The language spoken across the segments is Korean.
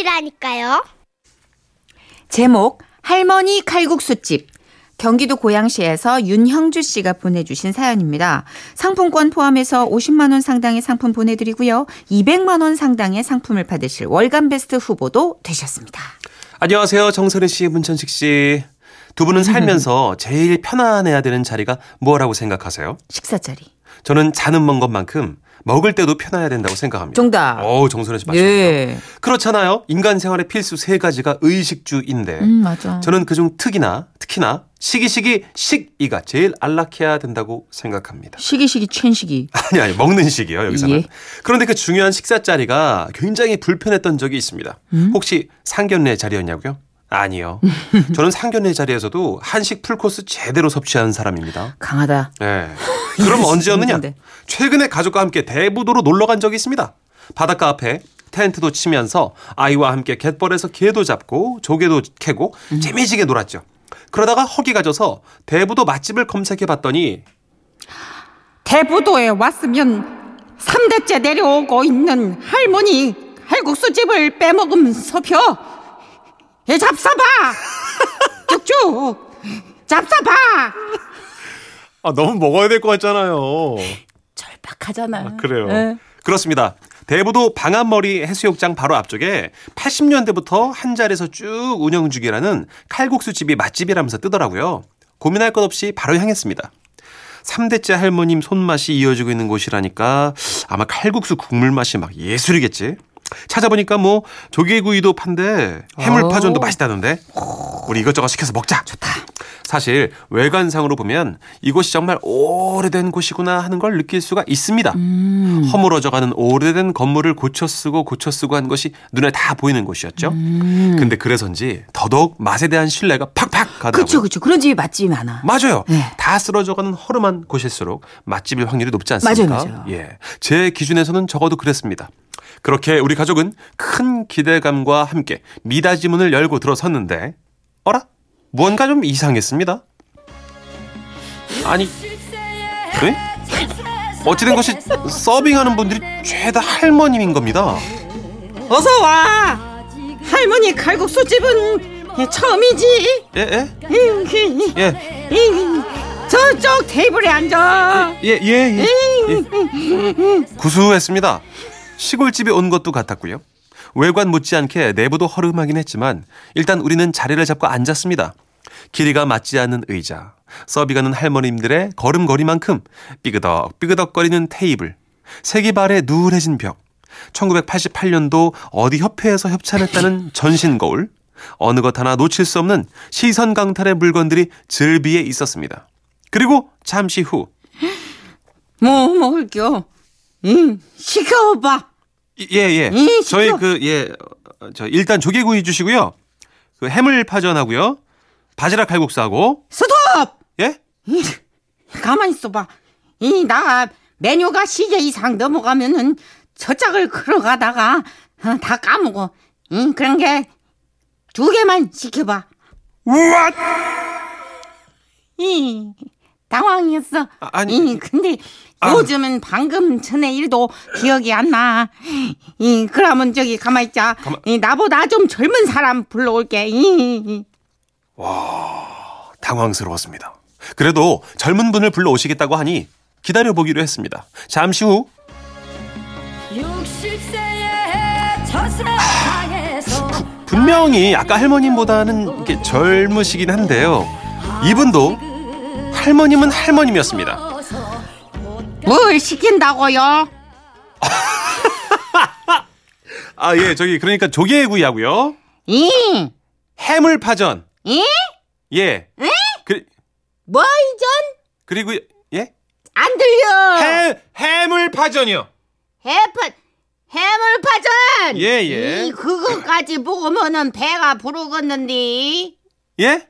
것이라니까요. 제목 할머니 칼국수집 경기도 고양시에서 윤형주 씨가 보내주신 사연입니다. 상품권 포함해서 50만 원 상당의 상품 보내드리고요. 200만 원 상당의 상품을 받으실 월간 베스트 후보도 되셨습니다. 안녕하세요. 정선희 씨, 문천식 씨. 두 분은 살면서 제일 편안해야 되는 자리가 뭐라고 생각하세요? 식사 자리. 저는 자는 먼 것만큼 먹을 때도 편해야 된다고 생각합니다. 정답. 어, 정선혜 씨 맞습니다. 예. 그렇잖아요. 인간 생활의 필수 세 가지가 의식주인데 음 맞아. 저는 그중 특이나 특히나 시기시기 식이가 제일 안락해야 된다고 생각합니다. 시기시기 챈시기. 아니 아니 먹는 식이요 여기서는. 예. 그런데 그 중요한 식사 자리가 굉장히 불편했던 적이 있습니다. 음? 혹시 상견례 자리였냐고요? 아니요. 저는 상견례 자리에서도 한식 풀코스 제대로 섭취하는 사람입니다. 강하다. 예. 그럼 언제였느냐? 최근에 가족과 함께 대부도로 놀러 간 적이 있습니다. 바닷가 앞에 텐트도 치면서 아이와 함께 갯벌에서 개도 잡고 조개도 캐고 음. 재미지게 놀았죠. 그러다가 허기가 져서 대부도 맛집을 검색해 봤더니 대부도에 왔으면 3대째 내려오고 있는 할머니 할국수집을 빼먹으면서 예, 잡숴봐 쭉쭉 잡숴봐 아 너무 먹어야 될 것 같잖아요. 절박하잖아. 그래요. 예. 그렇습니다. 대부도 방암머리 해수욕장 바로 앞쪽에 80년대부터 한 자리에서 쭉 운영 중이라는 칼국수 집이 맛집이라면서 뜨더라고요. 고민할 것 없이 바로 향했습니다. 3대째 할머님 손맛이 이어지고 있는 곳이라니까 아마 칼국수 국물 맛이 막 예술이겠지. 찾아보니까 뭐 조개구이도 판대 해물파전도 오. 맛있다던데. 우리 이것저것 시켜서 먹자. 좋다. 사실 외관상으로 보면 이곳이 정말 오래된 곳이구나 하는 걸 느낄 수가 있습니다. 허물어져가는 오래된 건물을 고쳐 쓰고 고쳐 쓰고 한 것이 눈에 다 보이는 곳이었죠. 근데 그래서인지 더더욱 맛에 대한 신뢰가 팍팍 가더라고요. 그쵸 그쵸. 그런 집이 맛집이 많아. 맞아요. 네. 다 쓰러져가는 허름한 곳일수록 맛집일 확률이 높지 않습니까? 맞아요, 맞아요. 예. 제 기준에서는 적어도 그랬습니다. 그렇게 우리 가족은 큰 기대감과 함께 미닫이 문을 열고 들어섰는데, 어라? 무언가 좀 이상했습니다. 아니, 에? 어찌된 것이 서빙하는 분들이 죄다 할머님인 겁니다. 어서 와 할머니 칼국수 집은 예, 처음이지 예, 예? 음, 예, 음, 저쪽 테이블에 앉아 예, 예, 예. 예. 구수했습니다. 시골집에 온 것도 같았고요. 외관 못지않게 내부도 허름하긴 했지만 일단 우리는 자리를 잡고 앉았습니다. 길이가 맞지 않는 의자, 서비가는 할머님들의 걸음걸이만큼 삐그덕 삐그덕거리는 테이블, 세기발에 누울해진 벽, 1988년도 어디 협회에서 협찬했다는 전신 거울, 어느 것 하나 놓칠 수 없는 시선 강탈의 물건들이 즐비에 있었습니다. 그리고 잠시 후 뭐 먹을겨 응 시켜봐 예, 예. 예, 저희 시켜. 그, 예, 어, 저 일단 조개구이 주시고요. 그 해물파전 하고요. 바지락 칼국수하고, 스톱 예? 가만히 있어봐. 이, 나, 메뉴가 시계 이상 넘어가면은 저 짝을 걸어가다가 어, 다 까먹어. 응, 그런 게 두 개만 시켜봐. 우와! 이, 당황했어. 아, 아니, 이, 근데 아. 요즘은 방금 전에 일도 기억이 안 나. 이, 그러면 저기 가만히 있자. 가만- 이, 나보다 좀 젊은 사람 불러올게. 이, 이. 당황스러웠습니다. 그래도 젊은 분을 불러오시겠다고 하니 기다려보기로 했습니다. 잠시 후, 60세의 저 세상에서 분명히 아까 할머님보다는 이렇게 젊으시긴 한데요. 이분도 할머님은 할머님이었습니다. 뭘 시킨다고요? 아, 예, 저기, 그러니까 조개구이 하고요. 이, 해물파전. 이? 예. 그, 뭐 이전? 그리고, 예? 안 들려. 해, 해물파전이요. 해파 해물파전. 예, 예. 이 그거까지 먹으면은 배가 부르겠는데. 예?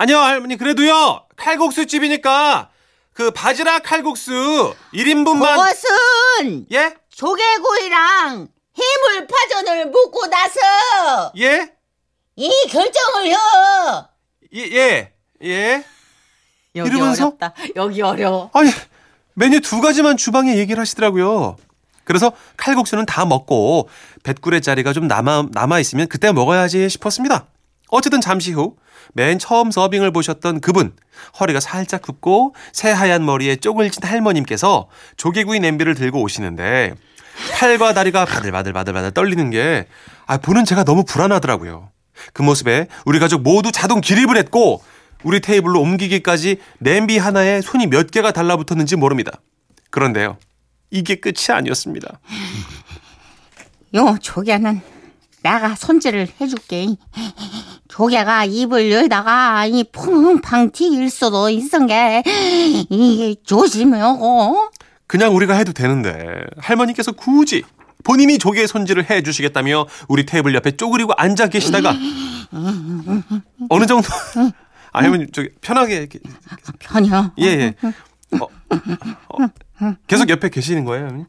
아니요, 할머니, 그래도요, 칼국수 집이니까, 그, 바지락 칼국수 1인분만, 그것은 예? 조개구이랑 해물파전을 먹고 나서 예? 이 결정을 해. 예, 예, 예? 여기 이러면서? 어렵다. 여기 어려워. 아니, 메뉴 두 가지만 주방에 얘기를 하시더라고요. 그래서 칼국수는 다 먹고 뱃굴의 자리가 좀 남아, 남아있으면 그때 먹어야지 싶었습니다. 어쨌든 잠시 후 맨 처음 서빙을 보셨던 그분 허리가 살짝 굽고 새하얀 머리에 쪽을 진 할머님께서 조개구이 냄비를 들고 오시는데 팔과 다리가 바들바들바들바들 떨리는 게 아, 보는 제가 너무 불안하더라고요. 그 모습에 우리 가족 모두 자동 기립을 했고 우리 테이블로 옮기기까지 냄비 하나에 손이 몇 개가 달라붙었는지 모릅니다. 그런데요. 이게 끝이 아니었습니다. 요 조개는 내가 손질을 해줄게. 조개가 입을 열다가 이 퐁팡 튀길 수도 있은 게 이게 조심하고. 그냥 우리가 해도 되는데 할머니께서 굳이 본인이 조개 손질을 해 주시겠다며 우리 테이블 옆에 쪼그리고 앉아 계시다가 어느 정도 아 할머니 저기 편하게 이렇게 편혀. 예 예. 어, 어, 계속 옆에 계시는 거예요, 할머니?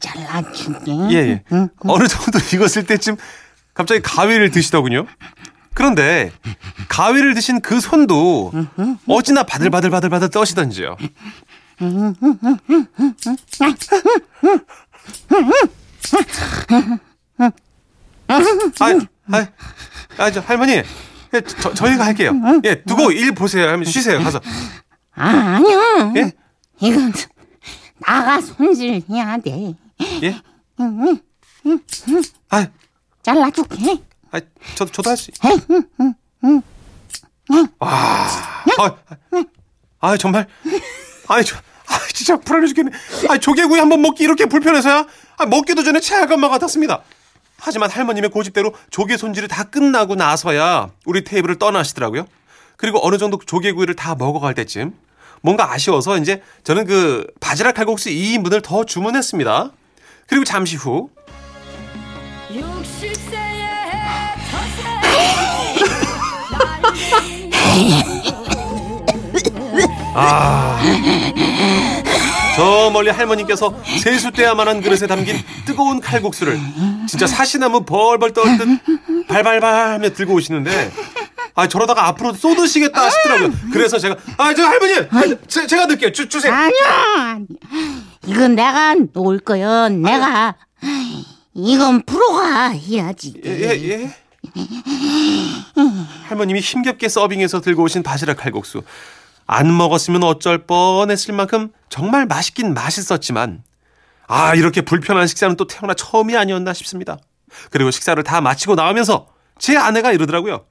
잘라줄게. 예, 예. 어느 정도 익었을 때쯤 갑자기 가위를 드시더군요. 그런데 가위를 드신 그 손도 어찌나 바들바들바들바들 떠시던지요. 아, 아, 아, 저 할머니, 예, 저, 저희가 할게요. 예, 두고 일 보세요. 할머니 쉬세요. 가서. 아, 아니야. 예, 이건 나가 손질해야 돼. 예. 아, 잘라줄게. 아, 저, 저도 할 수. 아, 아, 아, 정말. 아이, 저, 아, 진짜 불안해 죽겠네. 아, 조개구이 한번 먹기 이렇게 불편해서야? 아, 먹기도 전에 체할 것만 같았습니다. 하지만 할머님의 고집대로 조개 손질이 다 끝나고 나서야 우리 테이블을 떠나시더라고요. 그리고 어느 정도 조개구이를 다 먹어갈 때쯤 뭔가 아쉬워서 이제 저는 그 바지락 칼국수 2인분을 더 주문했습니다. 그리고 잠시 후 60세의 아. 저 멀리 할머니께서 세숫대야만한 그릇에 담긴 뜨거운 칼국수를 진짜 사시나무 벌벌 떨듯 발발발 하며 들고 오시는데 아 저러다가 앞으로 쏟으시겠다 싶더라고요. 그래서 제가 아 저 할머니 아, 제, 제가 넣을게요. 주, 주세요. 아니야. 이건 내가 놓을 거야. 내가. 이건 프로가 해야지. 예, 예, 예. 할머님이 힘겹게 서빙해서 들고 오신 바지락 칼국수. 안 먹었으면 어쩔 뻔했을 만큼 정말 맛있긴 맛있었지만 아 이렇게 불편한 식사는 또 태어나 처음이 아니었나 싶습니다. 그리고 식사를 다 마치고 나오면서 제 아내가 이러더라고요.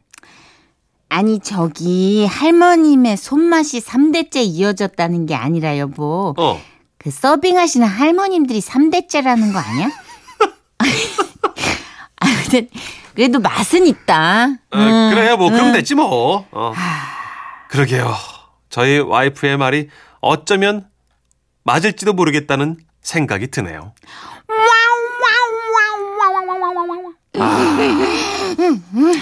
아니 저기 할머님의 손맛이 3대째 이어졌다는 게 아니라 여보. 어. 그 서빙하시는 할머님들이 3대째라는 거 아니야? 아무튼 그래도 맛은 있다. 어, 음, 그래요 뭐 그럼 음. 됐지 뭐. 어. 그러게요. 저희 와이프의 말이 어쩌면 맞을지도 모르겠다는 생각이 드네요. 아,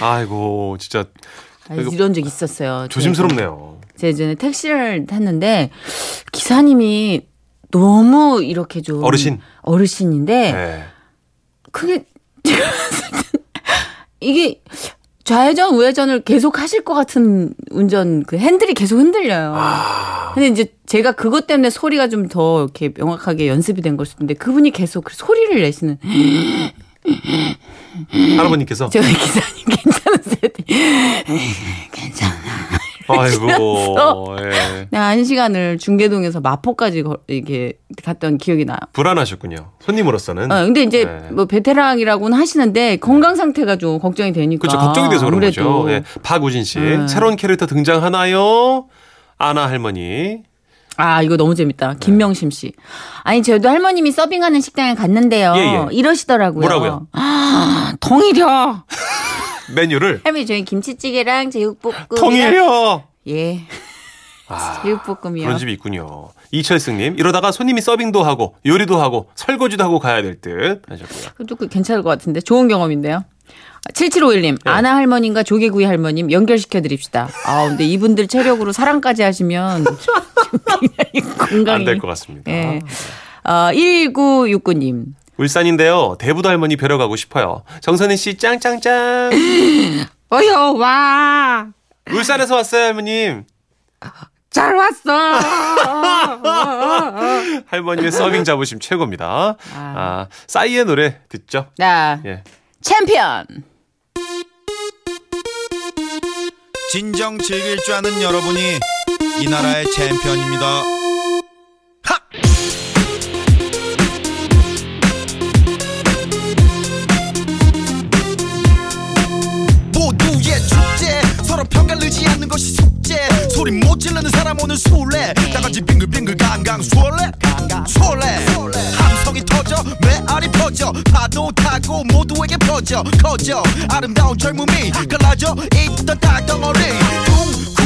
아이고 진짜 아, 이런 적 있었어요. 조심스럽네요. 제가 예전에 택시를 탔는데 기사님이 너무 이렇게 좀 어르신? 어르신인데 네. 그게 이게 좌회전 우회전을 계속 하실 것 같은 운전 그 핸들이 계속 흔들려요. 아. 근데 이제 제가 그것 때문에 소리가 좀 더 이렇게 명확하게 연습이 된 걸 수도 있는데 그분이 계속 그 소리를 내시는 할아버님께서 제가 기사님 괜찮으세요? 아이고 예. 내가 한 시간을 중계동에서 마포까지 걸- 이렇게 갔던 기억이 나요. 불안하셨군요. 손님으로서는. 어, 근데 이제 네. 뭐 베테랑이라고는 하시는데 건강 상태가 좀 걱정이 되니까. 그렇죠. 걱정이 돼서 그런 아무래도. 거죠. 예. 박우진 씨 네. 새로운 캐릭터 등장하나요? 아나 할머니. 아, 이거 너무 재밌다. 김명심 씨. 아니, 저도 할머님이 서빙하는 식당에 갔는데요. 예, 예. 이러시더라고요. 뭐라고요? 아, 통일이요. 메뉴를 할머니, 저희 김치찌개랑 제육볶음. 통일해요. 예. 아, 제육볶음이요. 그런 집이 있군요. 이철승님 이러다가 손님이 서빙도 하고 요리도 하고 설거지도 하고 가야 될 듯 하셨고요. 그것도 그 괜찮을 것 같은데. 좋은 경험인데요. 7751님, 네. 아나 할머님과 조개구이 할머님 연결시켜 드립시다. 아, 근데 이분들 체력으로 사랑까지 하시면 굉장히 건강이. 안 될 것 같습니다. 예. 어, 1969님. 울산인데요. 대부도 할머니 뵈러 가고 싶어요. 정선희 씨 짱짱짱. 어여 와. 울산에서 왔어요 할머님. 잘 왔어. 할머니의 서빙 자부심 최고입니다. 아, 싸이의 노래 듣죠? 자, 예. 챔피언. 진정 즐길 줄 아는 여러분이 이 나라의 챔피언입니다. 다같이 빙글빙글 강강 술래 술래 함성이 터져 메아리 퍼져 파도 타고 모두에게 퍼져 커져. 아름다운 젊음이 갈라져 있던 땅덩어리. 돌고